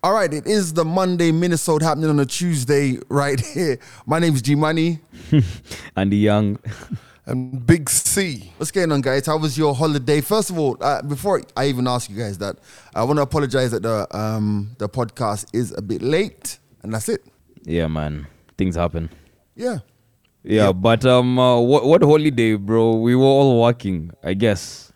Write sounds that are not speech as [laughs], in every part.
All right, it is the Monday Minisode happening on a Tuesday right here. My name is G Money. [laughs] Andy Young. and Big C. What's going on, guys? How was your holiday? First of all, uh, before I even ask you guys that, I want to apologize that the um, the podcast is a bit late, and that's it. Yeah, man. Things happen. Yeah. Yeah, but um, uh, what what holiday, bro? We were all working, I guess.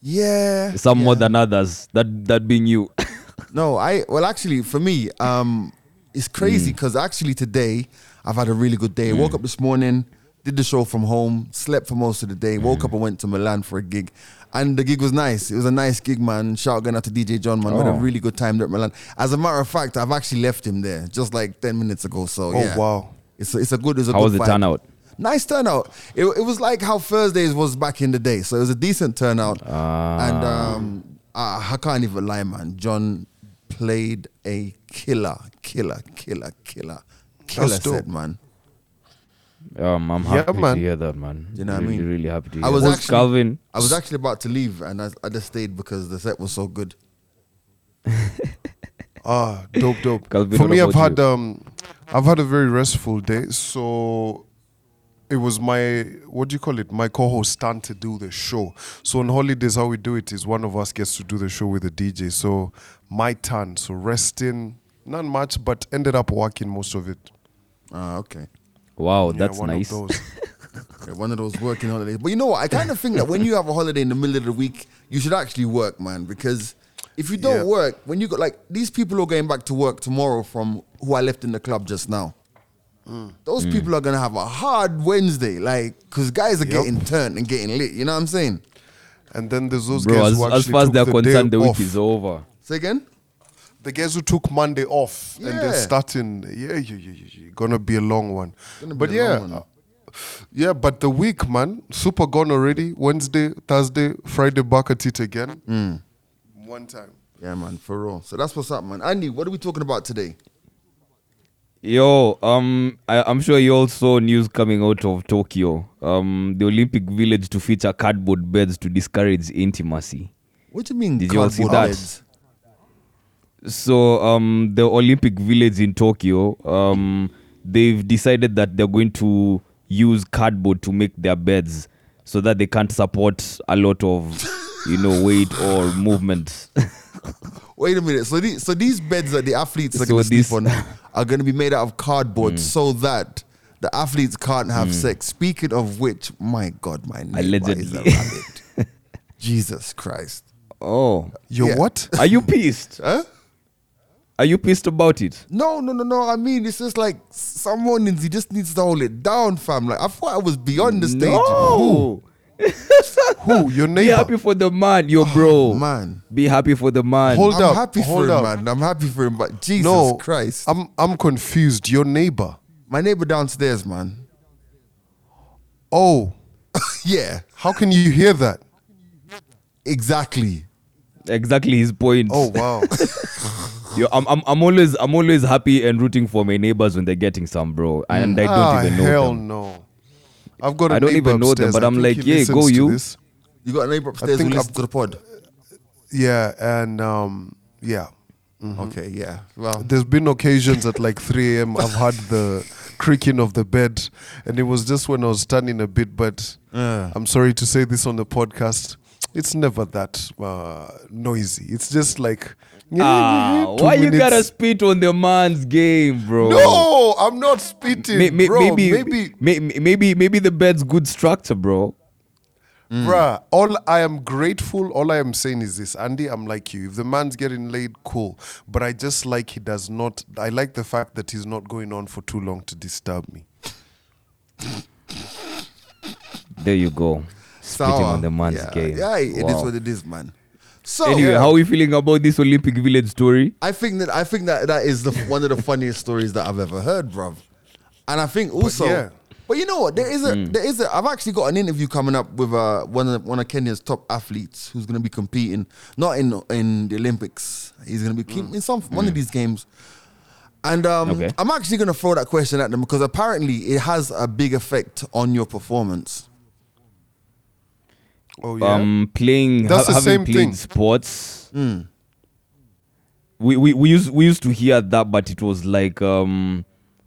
Yeah. Some more than others. That that being you. [laughs] No, I well actually for me, um, it's crazy because actually today I've had a really good day. Woke up this morning, did the show from home, slept for most of the day, woke up and went to Milan for a gig. And the gig was nice. It was a nice gig, man. Shout going out to DJ John, man. We had a Oh. really good time there at Milan. As a matter of fact, I've actually left him there just like 10 minutes ago. So, Oh, yeah. wow. It's a, it's a good, it's a How good was the vibe. turnout? Nice turnout. It, it was like how Thursdays was back in the day. So it was a decent turnout. Ah. and um, I, I can't even lie, man. John played a killer, killer, killer, killer, killer That's dope. man. Um, I'm Yeah, happy man. to hear that, man. You know what I really, mean? Really happy to hear. I was that. actually- Calvin. I was actually about to leave, and I, I just stayed because the set was so good. [laughs] Ah, dope, dope. Calvin, For what me, I've about had you? um, I've had a very restful day. So it was my what do you call it? My co-host turn to do the show. So on holidays, how we do it is one of us gets to do the show with the DJ. So my turn. So resting, not much, but ended up working most of it. Ah, okay. Wow, Yeah, that's one nice. Of those. [laughs] Okay, One of those working holidays. But you know what? I kind of think that when you have a holiday in the middle of the week, you should actually work, man. Because if you don't Yeah. work, when you got like these people are going back to work tomorrow from who I left in the club just now, those people are gonna have a hard Wednesday, like because guys are Yep. getting turned and getting lit. You know what I'm saying? And then there's those Bro, guys as, who as actually far as took they're the concerned, the week off. is over. Say again. The guys who took Monday off and they're starting, yeah, yeah, yeah, yeah, yeah. Gonna be a long one. Gonna be but a yeah, long one. uh, yeah, but the week, man, super gone already. Wednesday, Thursday, Friday, back at it again. Mm. One time. Yeah, man, for real. So that's what's up, man. Andy, what are we talking about today? Yo, um, I, I'm sure you all saw news coming out of Tokyo. Um, the Olympic Village to feature cardboard beds to discourage intimacy. What do you mean? Did you all see cardboard that? beds? So, um, the Olympic Village in Tokyo, um, they've decided that they're going to use cardboard to make their beds, so that they can't support a lot of, you know, weight or movement. Wait a minute. So these, so these beds that the athletes are So going to sleep on are going to be made out of cardboard hmm. so that the athletes can't have hmm. sex. Speaking of which, my God, my neighbor is a rabbit. [laughs] Jesus Christ. oh, Yo, Yeah. what? are you pissed? [laughs] Huh? Are you pissed about it? No, no, no, no. I mean, it's just like some mornings he just needs to hold it down, fam. Like I thought I was beyond the stage. No. [laughs] Who? Your neighbor? Be happy for the man, your bro. Man, Be happy for the man. Hold I'm up, happy for hold him, man. I'm happy for him, but Jesus no, Christ, I'm I'm confused. Your neighbor? my neighbor downstairs, man. Oh, [laughs] Yeah, how can you hear that? exactly. exactly his point. Oh wow. [laughs] Yo, I'm, I'm, I'm always, I'm always happy and rooting for my neighbors when they're getting some, bro. And I don't ah, even know hell them. no. I've got. I I don't even know them, but I'm like, yeah, go you. You got a neighbor upstairs who think listens I've- to the pod. Yeah, and um, yeah. Okay, yeah. Well, There's been occasions at like 3 a.m. I've had the [laughs] creaking of the bed, and it was just when I was standing a bit. But uh, I'm sorry to say this on the podcast. It's never that uh, noisy. It's just like. Ah, two why you gotta spit on the man's game, bro? No, I'm not spitting, May- may- bro. maybe, maybe, may- maybe, maybe the bed's good structure, bro. bruh. All I am grateful. All I am saying is this, Andy. I'm like you. If the man's getting laid, cool. But I just like he does not. I like the fact that he's not going on for too long to disturb me. There you go. Spitting sour. on the man's yeah, game. Yeah, it is Wow. what it is, man. So Anyway, how are we feeling about this Olympic Village story? I think that I think that that is the [laughs] one of the funniest stories that I've ever heard, bruv. And I think also, but, yeah. you know what? There is a Hmm. there is a. I've actually got an interview coming up with uh, one of one of Kenya's top athletes who's going to be competing, not in in the Olympics. He's going to be Hmm. in some one of these games. And um, Okay. I'm actually going to throw that question at them because apparently it has a big effect on your performance. Oh yeah. Um, playing, That's ha- the having same played thing. sports. we, we we used we used to hear that, but it was like um,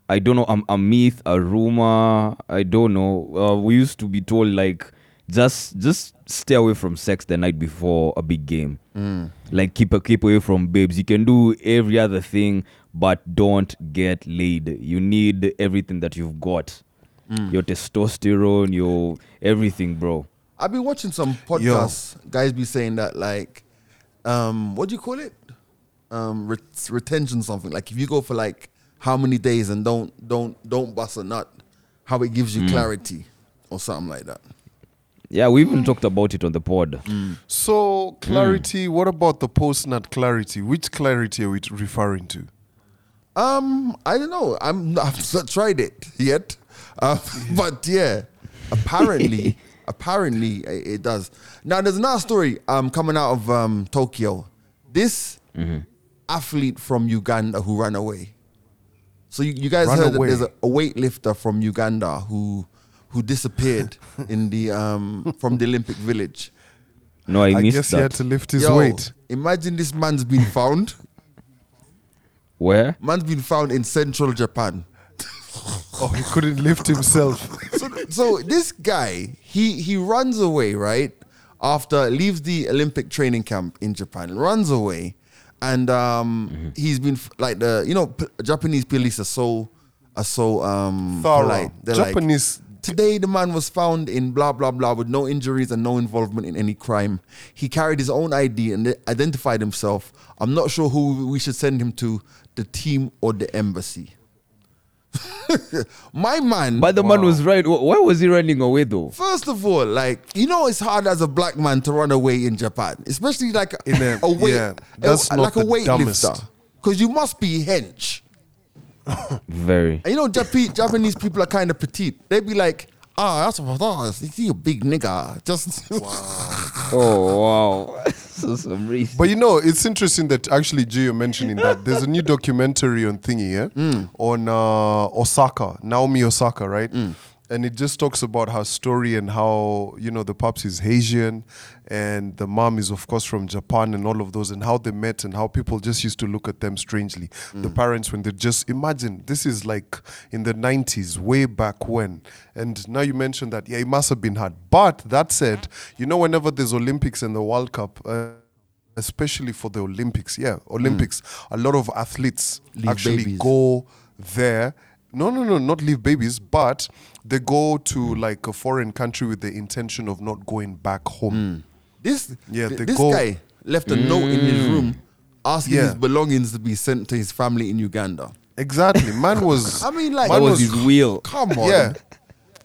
I don't know, a, a myth, a rumor. I don't know. Uh, we used to be told like just just stay away from sex the night before a big game. Like keep a keep away from babes. You can do every other thing, but don't get laid. You need everything that you've got. Your testosterone, your everything, bro. I've been watching some podcasts. Guys be saying that like, um, what do you call it? Um, ret- retention something. Like if you go for like how many days and don't don't don't bust a nut, how it gives you clarity or something like that. Yeah, we even talked about it on the pod. So clarity. What about the post nut clarity? Which clarity are we referring to? Um, I don't know. I'm [laughs] I've not tried it yet, uh, [laughs] but yeah, apparently, [laughs] apparently it, it does. Now there's another story um coming out of um Tokyo. This athlete from Uganda who ran away. So you, you guys Ran heard away. that there's a, a weightlifter from Uganda who who disappeared [laughs] in the um from the Olympic Village. No, I, I missed guess he had to lift his Yo, weight. Imagine this man's been found. [laughs] Where? Man's been found in central Japan. Oh, he couldn't lift himself. [laughs] so, so this guy he he runs away right after leaves the Olympic training camp in Japan runs away and um he's been f- like the you know p- Japanese police are so are so um Thorough. polite they're like Japanese. Today, the man was found in blah blah blah with no injuries and no involvement in any crime. He carried his own ID and identified himself. I'm not sure who we should send him to, the team or the embassy. [laughs] My man, But the man was right. Why was he running away though? First of all, like you know, it's hard as a black man to run away in Japan, especially like In a- a weight, yeah, that's a- not like a the dumbest. weightlifter, because you must be hench. Very. And you know, Jap- Japanese people are kind of petite. They'd be like, "Ah, that's what oh, is he a big nigga?" Just Oh wow. so some reason. But you know, it's interesting that actually Gio mentioning that there's a new documentary on thingy, yeah, on uh, Osaka, Naomi Osaka, right? And it just talks about her story and how you know the pops is Haitian, and the mom is of course from Japan, and all of those, and how they met, and how people just used to look at them strangely. The parents when they just imagine this is like in the 90s, way back when, and now you mentioned that yeah, it must have been hard. But that said, you know, whenever there's Olympics and the World Cup. Uh, especially for the Olympics. Yeah, Olympics. A lot of athletes Leave actually babies. go there. No, no, no, not leave babies, but they go to like a foreign country with the intention of not going back home. Hmm. this, Yeah, th- they this go- guy left a note in his hmm. room asking Yeah. his belongings to be sent to his family in Uganda. Exactly. Man [laughs] was. I mean, like, That man was his wheel. Come on, Yeah.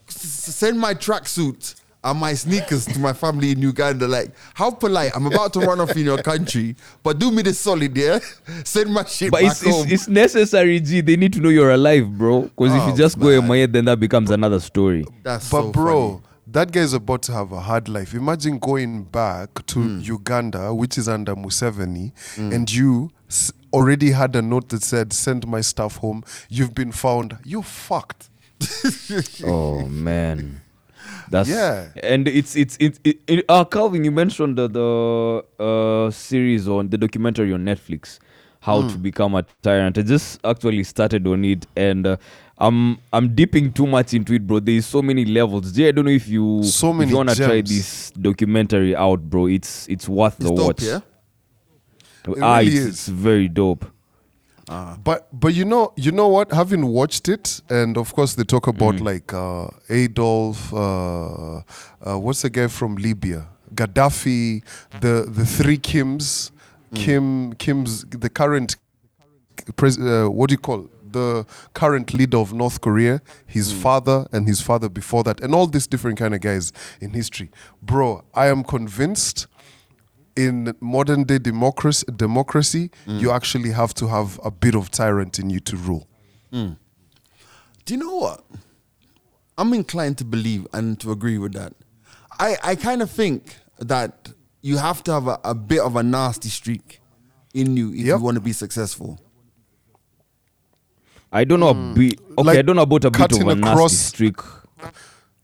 S- send my tracksuit and my sneakers to my family in Uganda. Like, how polite? I'm about to run off in your country, but do me the solid, yeah. [laughs] Send my shit But back it's, home. it's, it's necessary, G. They need to know you're alive, bro. Because if Oh, you just go man. MIA, then that becomes another story. That's But so bro, funny. that guy is about to have a hard life. Imagine going back to Hmm. Uganda, which is under Museveni, and you s- already had a note that said, "Send my stuff home." You've been found. You're fucked. [laughs] Oh man. That's Yeah. and it's it's it's it, it, uh Calvin you mentioned the the uh series on the documentary on Netflix how mm. to become a tyrant I just actually started on it and uh, I'm I'm dipping too much into it bro there's so many levels Jay I don't know if you So if you wanna gems. try this documentary out bro it's it's worth It's the dope, watch yeah. ah really it's, is. it's very dope But but you know you know what? Having watched it, and of course they talk about like uh, Adolf, uh, uh, what's the guy from Libya, Gaddafi, the the three Kims, Kim Kim's the current pres- uh, what do you call? The current leader of North Korea, his father and his father before that, and all these different kind of guys in history, bro. I am convinced in modern day democracy, democracy mm. you actually have to have a bit of tyrant in you to rule. Mm. Do you know what? I'm inclined to believe and to agree with that. I, I kind of think that you have to have a, a bit of a nasty streak in you if Yep. you want to be successful. I don't know a mm. bit okay Like I don't know about a bit of cutting a nasty streak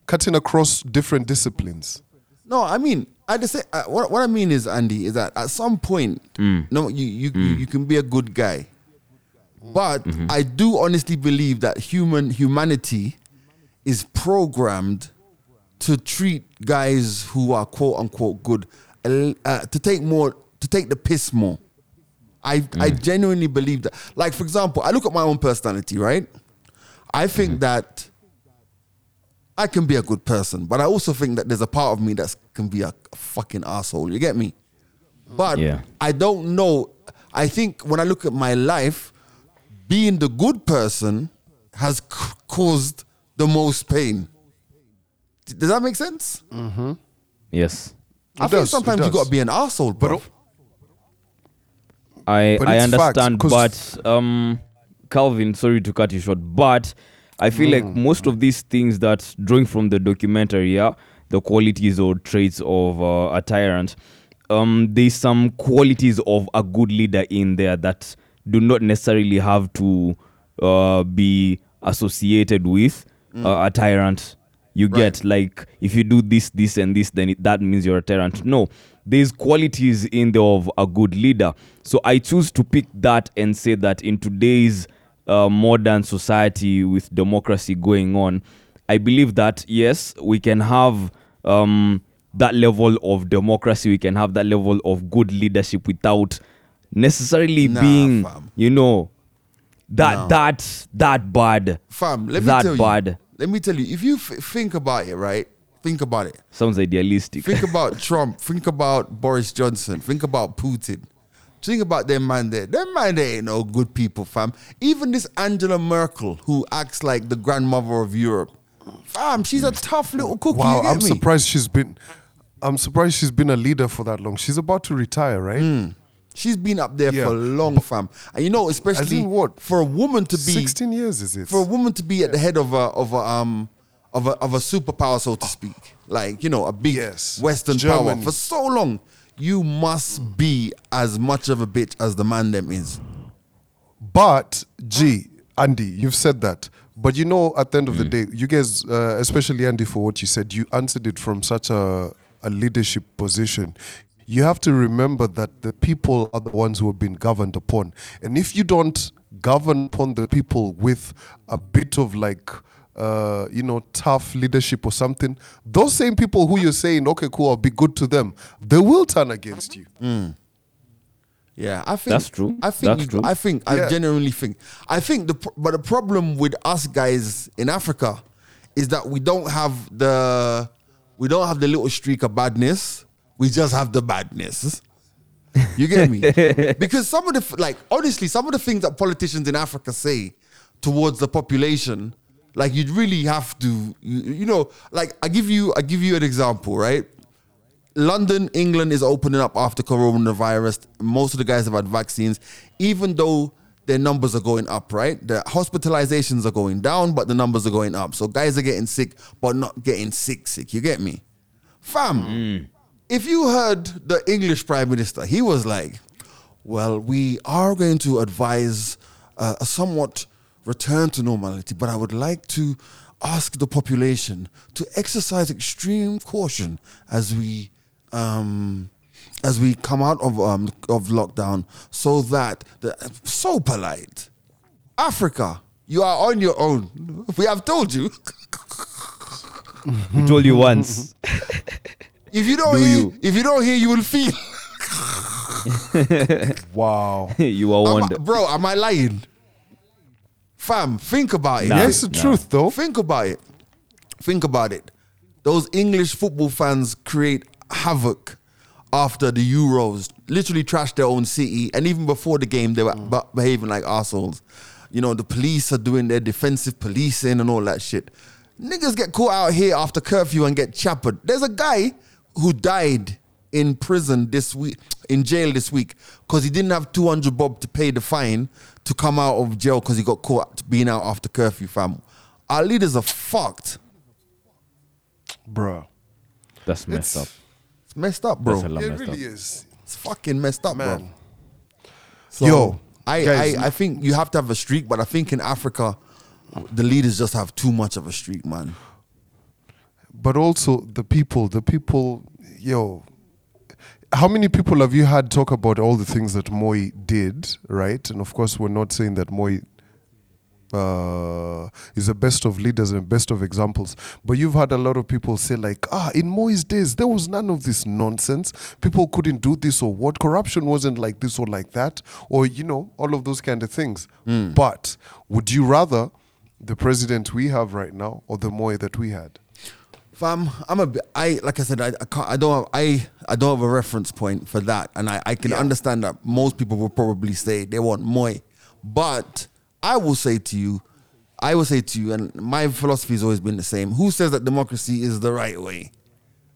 Cutting across different disciplines. No, I mean, I just say uh, what what I mean is Andy is that at some point, mm. no, you you, you mm. you can be a good guy, but mm-hmm. I do honestly believe that human humanity is programmed to treat guys who are quote unquote good uh, to take more to take the piss more. I I mm. genuinely believe that. Like for example, I look at my own personality, right? I think mm-hmm. that I can be a good person, but I also think that there's a part of me that can be a, a fucking asshole. You get me? But Yeah. I don't know. I think when I look at my life, being the good person has c- caused the most pain. D- Does that make sense? Yes. I It think does, sometimes you does. got to be an asshole, bro. But I But I it's facts, but um, Calvin, sorry to cut you short, but I feel like Mm. most of these things that drawing from the documentary, yeah, the qualities or traits of uh, a tyrant, um, there's some qualities of a good leader in there that do not necessarily have to uh, be associated with uh, a tyrant. You get like if you do this, this, and this, then it, that means you're a tyrant. No, there's qualities in there of a good leader. So I choose to pick that and say that in today's uh, modern society with democracy going on, I believe that yes, we can have um, that level of democracy. We can have that level of good leadership without necessarily Nah, being, fam. you know, that No. that that bad. Fam, let me that tell bad. you. Let me tell you. If you f- think about it, right? Think about it. Sounds idealistic. Think [laughs] about Trump. Think about Boris Johnson. Think about Putin. Think about them man there. Them man there ain't no good people, fam. Even this Angela Merkel, who acts like the grandmother of Europe, fam, she's a tough little cookie. wow, I'm me? surprised she's been. I'm surprised she's been a leader for that long. She's about to retire, right? She's been up there Yeah. for long, fam. And you know, especially what? for a woman to be 16 years is it? for a woman to be at the head of a of a um of a of a superpower, so to speak, like you know, a big Yes. Western power for so long, you must be as much of a bitch as the man them is. But G, Andy, you've said that. But you know, at the end of the day, you guys, uh, especially Andy, for what you said, you answered it from such a, a leadership position. You have to remember that the people are the ones who have been governed upon. And if you don't govern upon the people with a bit of like, uh, you know, tough leadership or something, those same people who you're saying, okay, cool, I'll be good to them, they will turn against you. Yeah, I think That's true. I think That's you- true. I think I Yeah. genuinely think I think the pro- but the problem with us guys in Africa is that we don't have the we don't have the little streak of badness. We just have the badness. You get me? [laughs] because some of the like honestly, some of the things that politicians in Africa say towards the population, like you'd really have to, you, know, like I give you I give you an example, right? London, England is opening up after coronavirus. Most of the guys have had vaccines, even though their numbers are going up, right? The hospitalizations are going down, but the numbers are going up. So guys are getting sick, but not getting sick, sick. You get me? Fam, if you heard the English Prime Minister, he was like, well, we are going to advise uh, a somewhat return to normality, but I would like to ask the population to exercise extreme caution as we um, as we come out of um, of lockdown, so that the so polite Africa, you are on your own. We have told you. We told you once. [laughs] If you don't Do hear, you? if you don't hear, you will feel. [laughs] Wow. [laughs] you are wonder. bro, am I lying? Fam, think about it. Yeah, it's the Nah. truth, though. Think about it. Think about it. Those English football fans create havoc after the Euros. Literally trashed their own city, and even before the game, they were Mm. be- behaving like assholes. You know, the police are doing their defensive policing and all that shit. Niggas get caught out here after curfew and get chappered. There's a guy who died in prison this week, in jail this week, because he didn't have 200 bob to pay the fine to come out of jail because he got caught being out after curfew, fam. Our leaders are fucked. Bro. That's messed It's- up. It's messed up, bro. That's a It messed really up. is. It's fucking messed up, bro. Man. So, Yo, I, guys- I, I think you have to have a streak, but I think in Africa, the leaders just have too much of a streak, man. but also the people the people yo how many people have you had talk about all the things that Moi did, right? And of course, we're not saying that Moi uh, is the best of leaders and best of examples. But you've had a lot of people say, like, ah, in Moi's days, there was none of this nonsense. People couldn't do this or what. Corruption wasn't like this or like that, or, you know, all of those kind of things. But would you rather the president we have right now or the Moi that we had? Fam, I'm a bit. I like I said, I, I can't. I don't. Have, I I don't have a reference point for that, and I I can Yeah. understand that most people will probably say they want Moi, but I will say to you, I will say to you, and my philosophy has always been the same. Who says that democracy is the right way?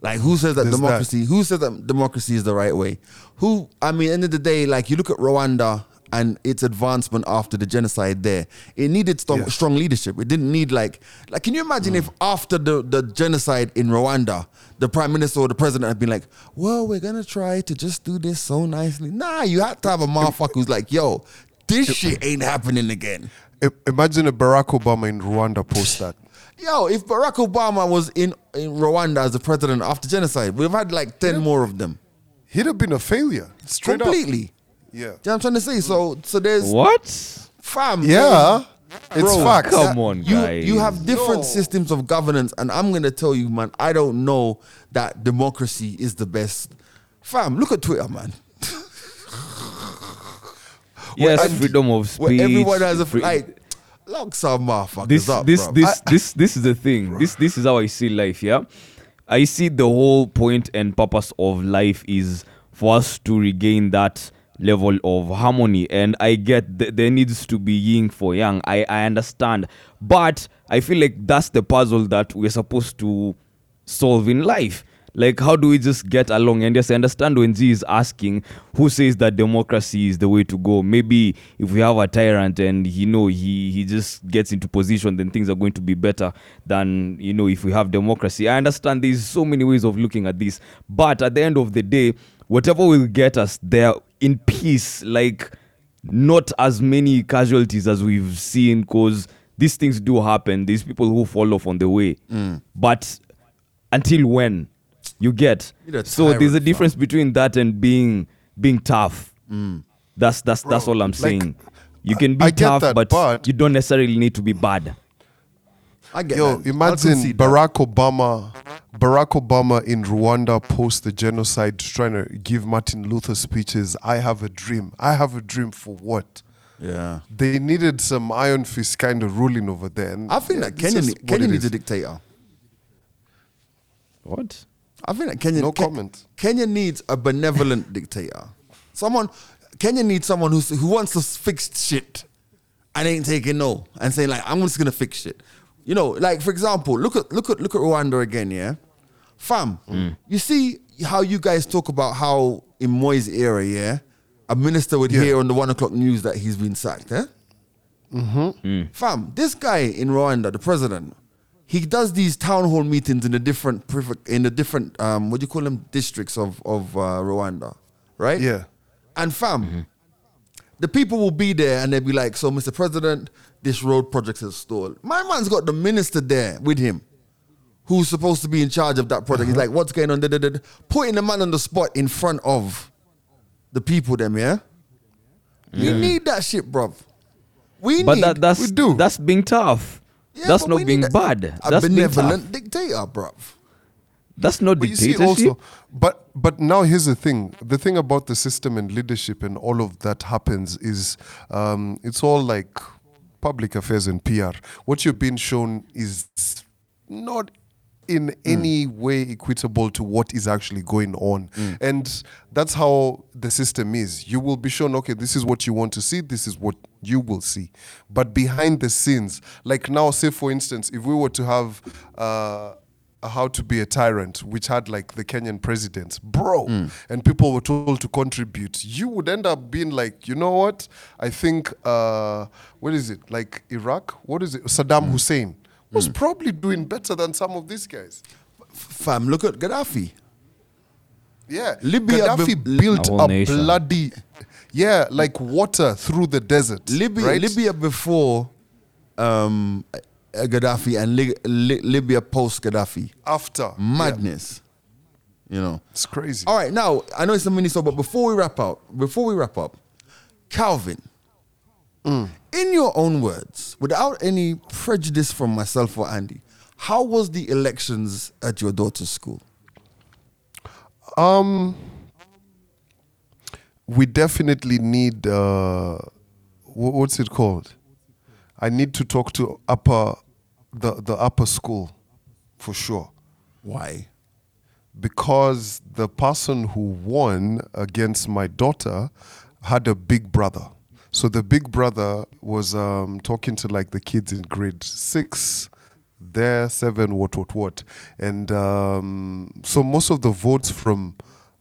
Like who says that There's that. democracy? Who says that democracy is the right way? Who? I mean, end of the day, like you look at Rwanda and its advancement after the genocide there, it needed strong, Yeah. strong leadership. It didn't need like like. Can you imagine if mm. after the the genocide in Rwanda, the prime minister or the president had been like, "Well, we're gonna try to just do this so nicely." Nah, you had to have a motherfucker who's like, "Yo, this shit ain't happening again." Imagine a Barack Obama in Rwanda post that. Yo, if Barack Obama was in, in Rwanda as the president after genocide, we've had like ten more of them. He'd have been a failure. Straight Completely. up. Yeah. Do you know what I'm trying to say? So so there's What? fam. Yeah. It's Bro, facts. Come on, you, guys. You have different No. systems of governance, and I'm gonna tell you, man, I don't know that democracy is the best. Fam, look at Twitter, man. [laughs] Yes, and- freedom of speech. Where everyone has a free- like lock some motherfuckers this up, this bro. this this this is the thing this this is how i see life yeah i see the whole point and purpose of life is for us to regain that level of harmony and i get th- there needs to be yin for yang. I i understand. But i feel like that's the puzzle that we're supposed to solve in life. Like how do we just get along? And yes i understand when z is asking who says that democracy is the way to go? Maybe if we have a tyrant and you know he he just gets into position then things are going to be better than you know if we have democracy. I understand there's so many ways of looking at this. But at the end of the day whatever will get us there in peace like not as many casualties as we've seen because these things do happen. These people who fall off on the way. Mm. But until when? You get. So there's a difference between that and being being tough. Mm. That's that's that's Bro, all i'm like, saying. You can be I tough that, but, but- you don't necessarily need to be bad I get Yo, that. Imagine concede that. Barack Obama, Barack Obama in Rwanda post the genocide, trying to give Martin Luther speeches. I have a dream. I have a dream for what? Yeah, They needed some iron fist kind of ruling over there. and I think yeah, that Kenya ne- Kenya needs is. a dictator. what I think that Kenya No Ke- comment. Kenya needs a benevolent [laughs] dictator. Someone Kenya needs someone who's who wants to fix shit and ain't taking no and saying like I'm just gonna fix shit. You know, like for example, look at look at look at Rwanda again, yeah. Fam, you see how you guys talk about how in Moi's era, yeah, a minister would Yeah. hear on the one o'clock news that he's been sacked, eh? Fam, this guy in Rwanda, the president, he does these town hall meetings in the different pref- in the different um what do you call them districts of of uh, Rwanda, right? Yeah. And fam, the people will be there and they'll be like, "So, Mr. President, this road project is stalled." My man's got the minister there with him, who's supposed to be in charge of that project. He's like, "What's going on?" Da, da, da, da. Putting the man on the spot in front of the people, them, yeah. We need that shit, bruv. We but need that that's we do. that's being tough yeah, that's not being bad A that's benevolent dictator, bruv. that's not But you see also, but but now here's the thing: the thing about the system and leadership and all of that happens is um, it's all like public affairs and PR. What you're being shown is not in any way equitable to what is actually going on, and that's how the system is. You will be shown, okay, this is what you want to see, this is what you will see, but behind the scenes, like now, say for instance, if we were to have. Uh, how to be a tyrant, which had like the Kenyan presidents, bro, and people were told to contribute, you would end up being like, you know what? I think, uh, what is it? Like Iraq? What is it? Saddam Hussein was probably doing better than some of these guys. Fam, look at Gaddafi. Yeah, Libya Gaddafi be- built A a bloody, yeah, like water through the desert. Libya, right? Libya before um, Gaddafi and Li- Li- Libya post Gaddafi. after yeah. Madness. You know. It's crazy. All right, now I know it's a mini show, but before we wrap up, before we wrap up, Calvin, in your own words, without any prejudice from myself or Andy, how was the elections at your daughter's school? Um, we definitely need uh, what's it called? I need to talk to upper the the upper school for sure Why? because the person who won against my daughter had a big brother. So the big brother was um, talking to like the kids in grade six, there, seven, what, what, what. And um, so most of the votes from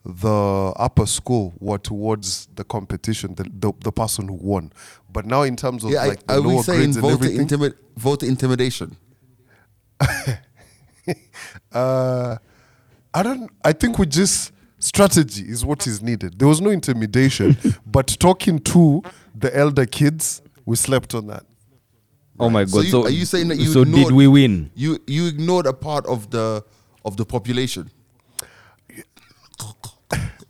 the upper school were towards the competition, the, the, the person who won. But now in terms of Yeah, I- like the are we lower saying grades and voter, everything, intimi- voter intimidation? [laughs] uh, I don't. I think we just strategy is what is needed. There was no intimidation, [laughs] but talking to the elder kids, we slept on that. Oh my So god! you- So, are you saying that you so ignored- did we win? You you ignored a part of the of the population.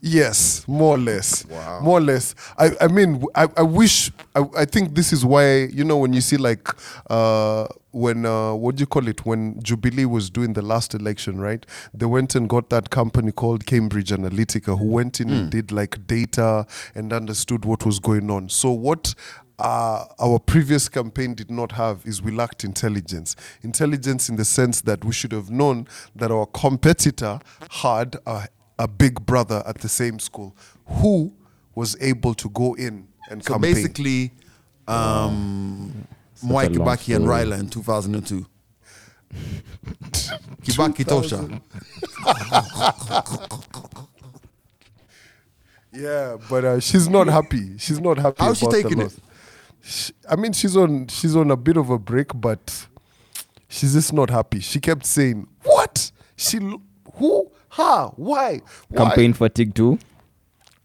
Yes, more or less. Wow. More or less. I, I mean, I, I wish, I, I think this is why, you know, when you see like, uh, when, uh, what do you call it? When Jubilee was doing the last election, right? They went and got that company called Cambridge Analytica who went in and did like data and understood what was going on. So, what uh, our previous campaign did not have is we lacked intelligence. Intelligence in the sense that we should have known that our competitor had a, a big brother at the same school who was able to go in and So campaign. basically, um, Such Mwai a long Kibaki and story. Raila in 2002. [laughs] Kibaki Tosha. [laughs] Yeah, but uh, she's not happy. She's not happy. How's she about the taking it? She, I mean, she's on she's on a bit of a break, but she's just not happy. She kept saying, "What? She l- who? Ha? Why? Why?" Campaign fatigue too.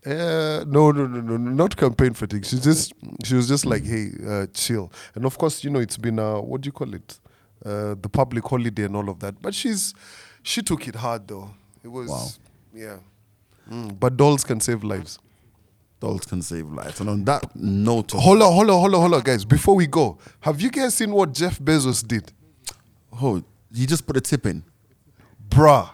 Uh, no, no, no, no, no, not campaign fatigue. She just, she was just like, hey, uh, chill. And of course, you know, it's been, uh, what do you call it? Uh, the public holiday and all of that. But she's, she took it hard though. It was, Wow. yeah. Mm, but dolls can save lives. Dolls can save lives. And on that note, Hold on, hold on, hold on, hold on, guys. Before we go, have you guys seen what Jeff Bezos did? oh, he just put a tip in. Bruh.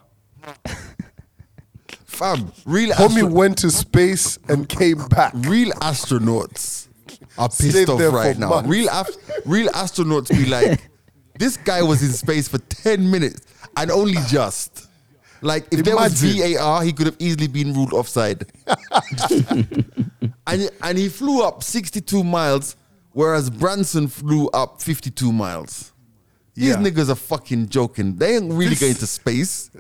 Fam, real, Homie astro- went to space and came back. real astronauts are Stayed pissed off there for right now. months. Real, af- real astronauts be like, [laughs] this guy was in space for 10 minutes and only just. Like, if there was VAR, he could have easily been ruled offside. [laughs] and, and he flew up 62 miles, whereas Branson flew up 52 miles. These Yeah. niggas are fucking joking. They ain't really This- going to space.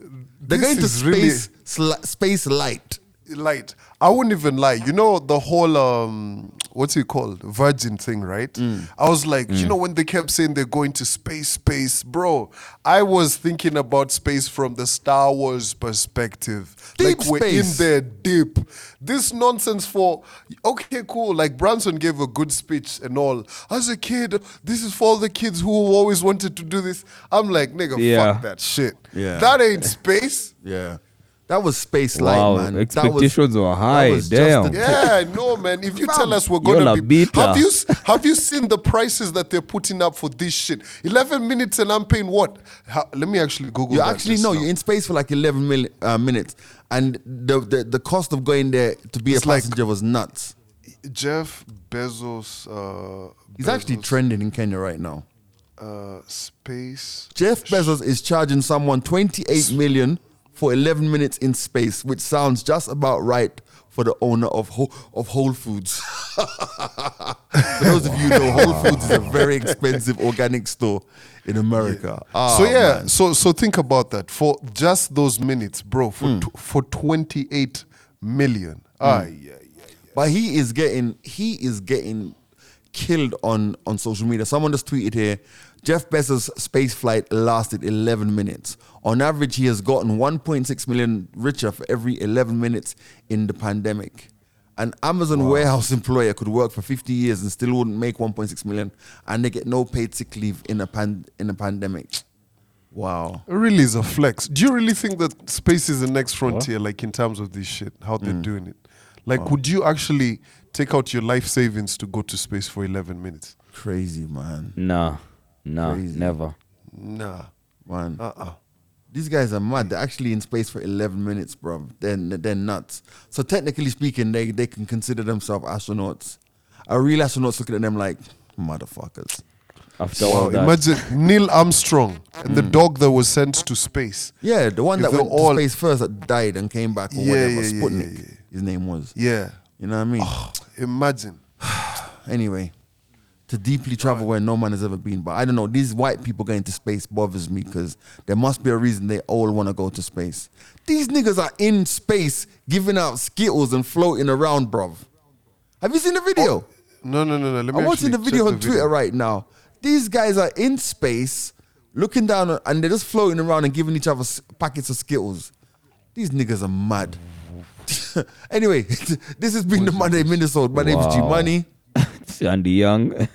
They're going to really- space, sli- space light. Light. I wouldn't even lie. You know the whole um what's it called? Virgin thing, right? Mm. I was like, you know, when they kept saying they're going to space, space, bro. I was thinking about space from the Star Wars perspective. Deep like we're space. in there deep. This nonsense for okay, cool. Like Branson gave a good speech and all. As a kid, this is for all the kids who always wanted to do this. I'm like, nigga, Yeah. fuck that shit. Yeah. That ain't space. Yeah. That was space Wow, light, man. That was- expectations were high. Damn. the Yeah, no, man. If you tell us we're gonna be, beta. have you have you seen the prices that they're putting up for this shit? Eleven minutes and I'm paying what? How, let me actually Google. You actually just know now. you're in space for like 11 mil, uh, minutes, and the, the the cost of going there to be It's a like- passenger was nuts. Jeff Bezos. Uh, He's actually trending in Kenya right now. uh, space. Jeff Bezos is charging someone 28 million for 11 minutes in space, which sounds just about right for the owner of Whole, of Whole Foods. [laughs] for those of you who know, Whole Foods is a very expensive organic store in America. Ah, so yeah, man. so so think about that for just those minutes, bro. For Hmm. tw- for twenty eight million. Ah, yeah, yeah, yeah. But he is getting he is getting killed on on social media. Someone just tweeted here, Jeff Bezos' space flight lasted 11 minutes. On average, he has gotten 1.6 million richer for every 11 minutes in the pandemic. An Amazon warehouse [laughs] employer could work for 50 years and still wouldn't make 1.6 million, and they get no paid sick leave in a pan, in a pandemic. Wow. It really is a flex. Do you really think that space is the next frontier, like in terms of this shit, how they're mm. doing it? Like, would you actually take out your life savings to go to space for 11 minutes? Crazy, man. Nah, nah, Crazy. never. Nah. Man. Uh uh These guys are mad. They're actually in space for 11 minutes, bro. They're, they're nuts. So technically speaking, they, they can consider themselves astronauts. A real astronaut's looking at them like, motherfuckers. After Wow, all that, imagine Neil Armstrong and the dog that was sent to space. Yeah, the one If that they're went all- to space first that died and came back or Yeah, whatever, yeah, yeah, Sputnik, yeah, yeah. his name was. Yeah. You know what I mean? Imagine. [sighs] Anyway, to deeply travel where no man has ever been. But I don't know, these white people going to space bothers me because there must be a reason they all want to go to space. These niggas are in space giving out Skittles and floating around, bruv. Have you seen the video? Oh, no, no, no, no. Let me I'm watching the video on Twitter right now. These guys are in space, looking down, and they're just floating around and giving each other packets of Skittles. These niggas are mad. [laughs] anyway, [laughs] this has been the Monday Minisode. My name is G Wow. Money. [laughs] Andy Young.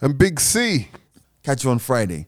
And Big C. Catch you on Friday.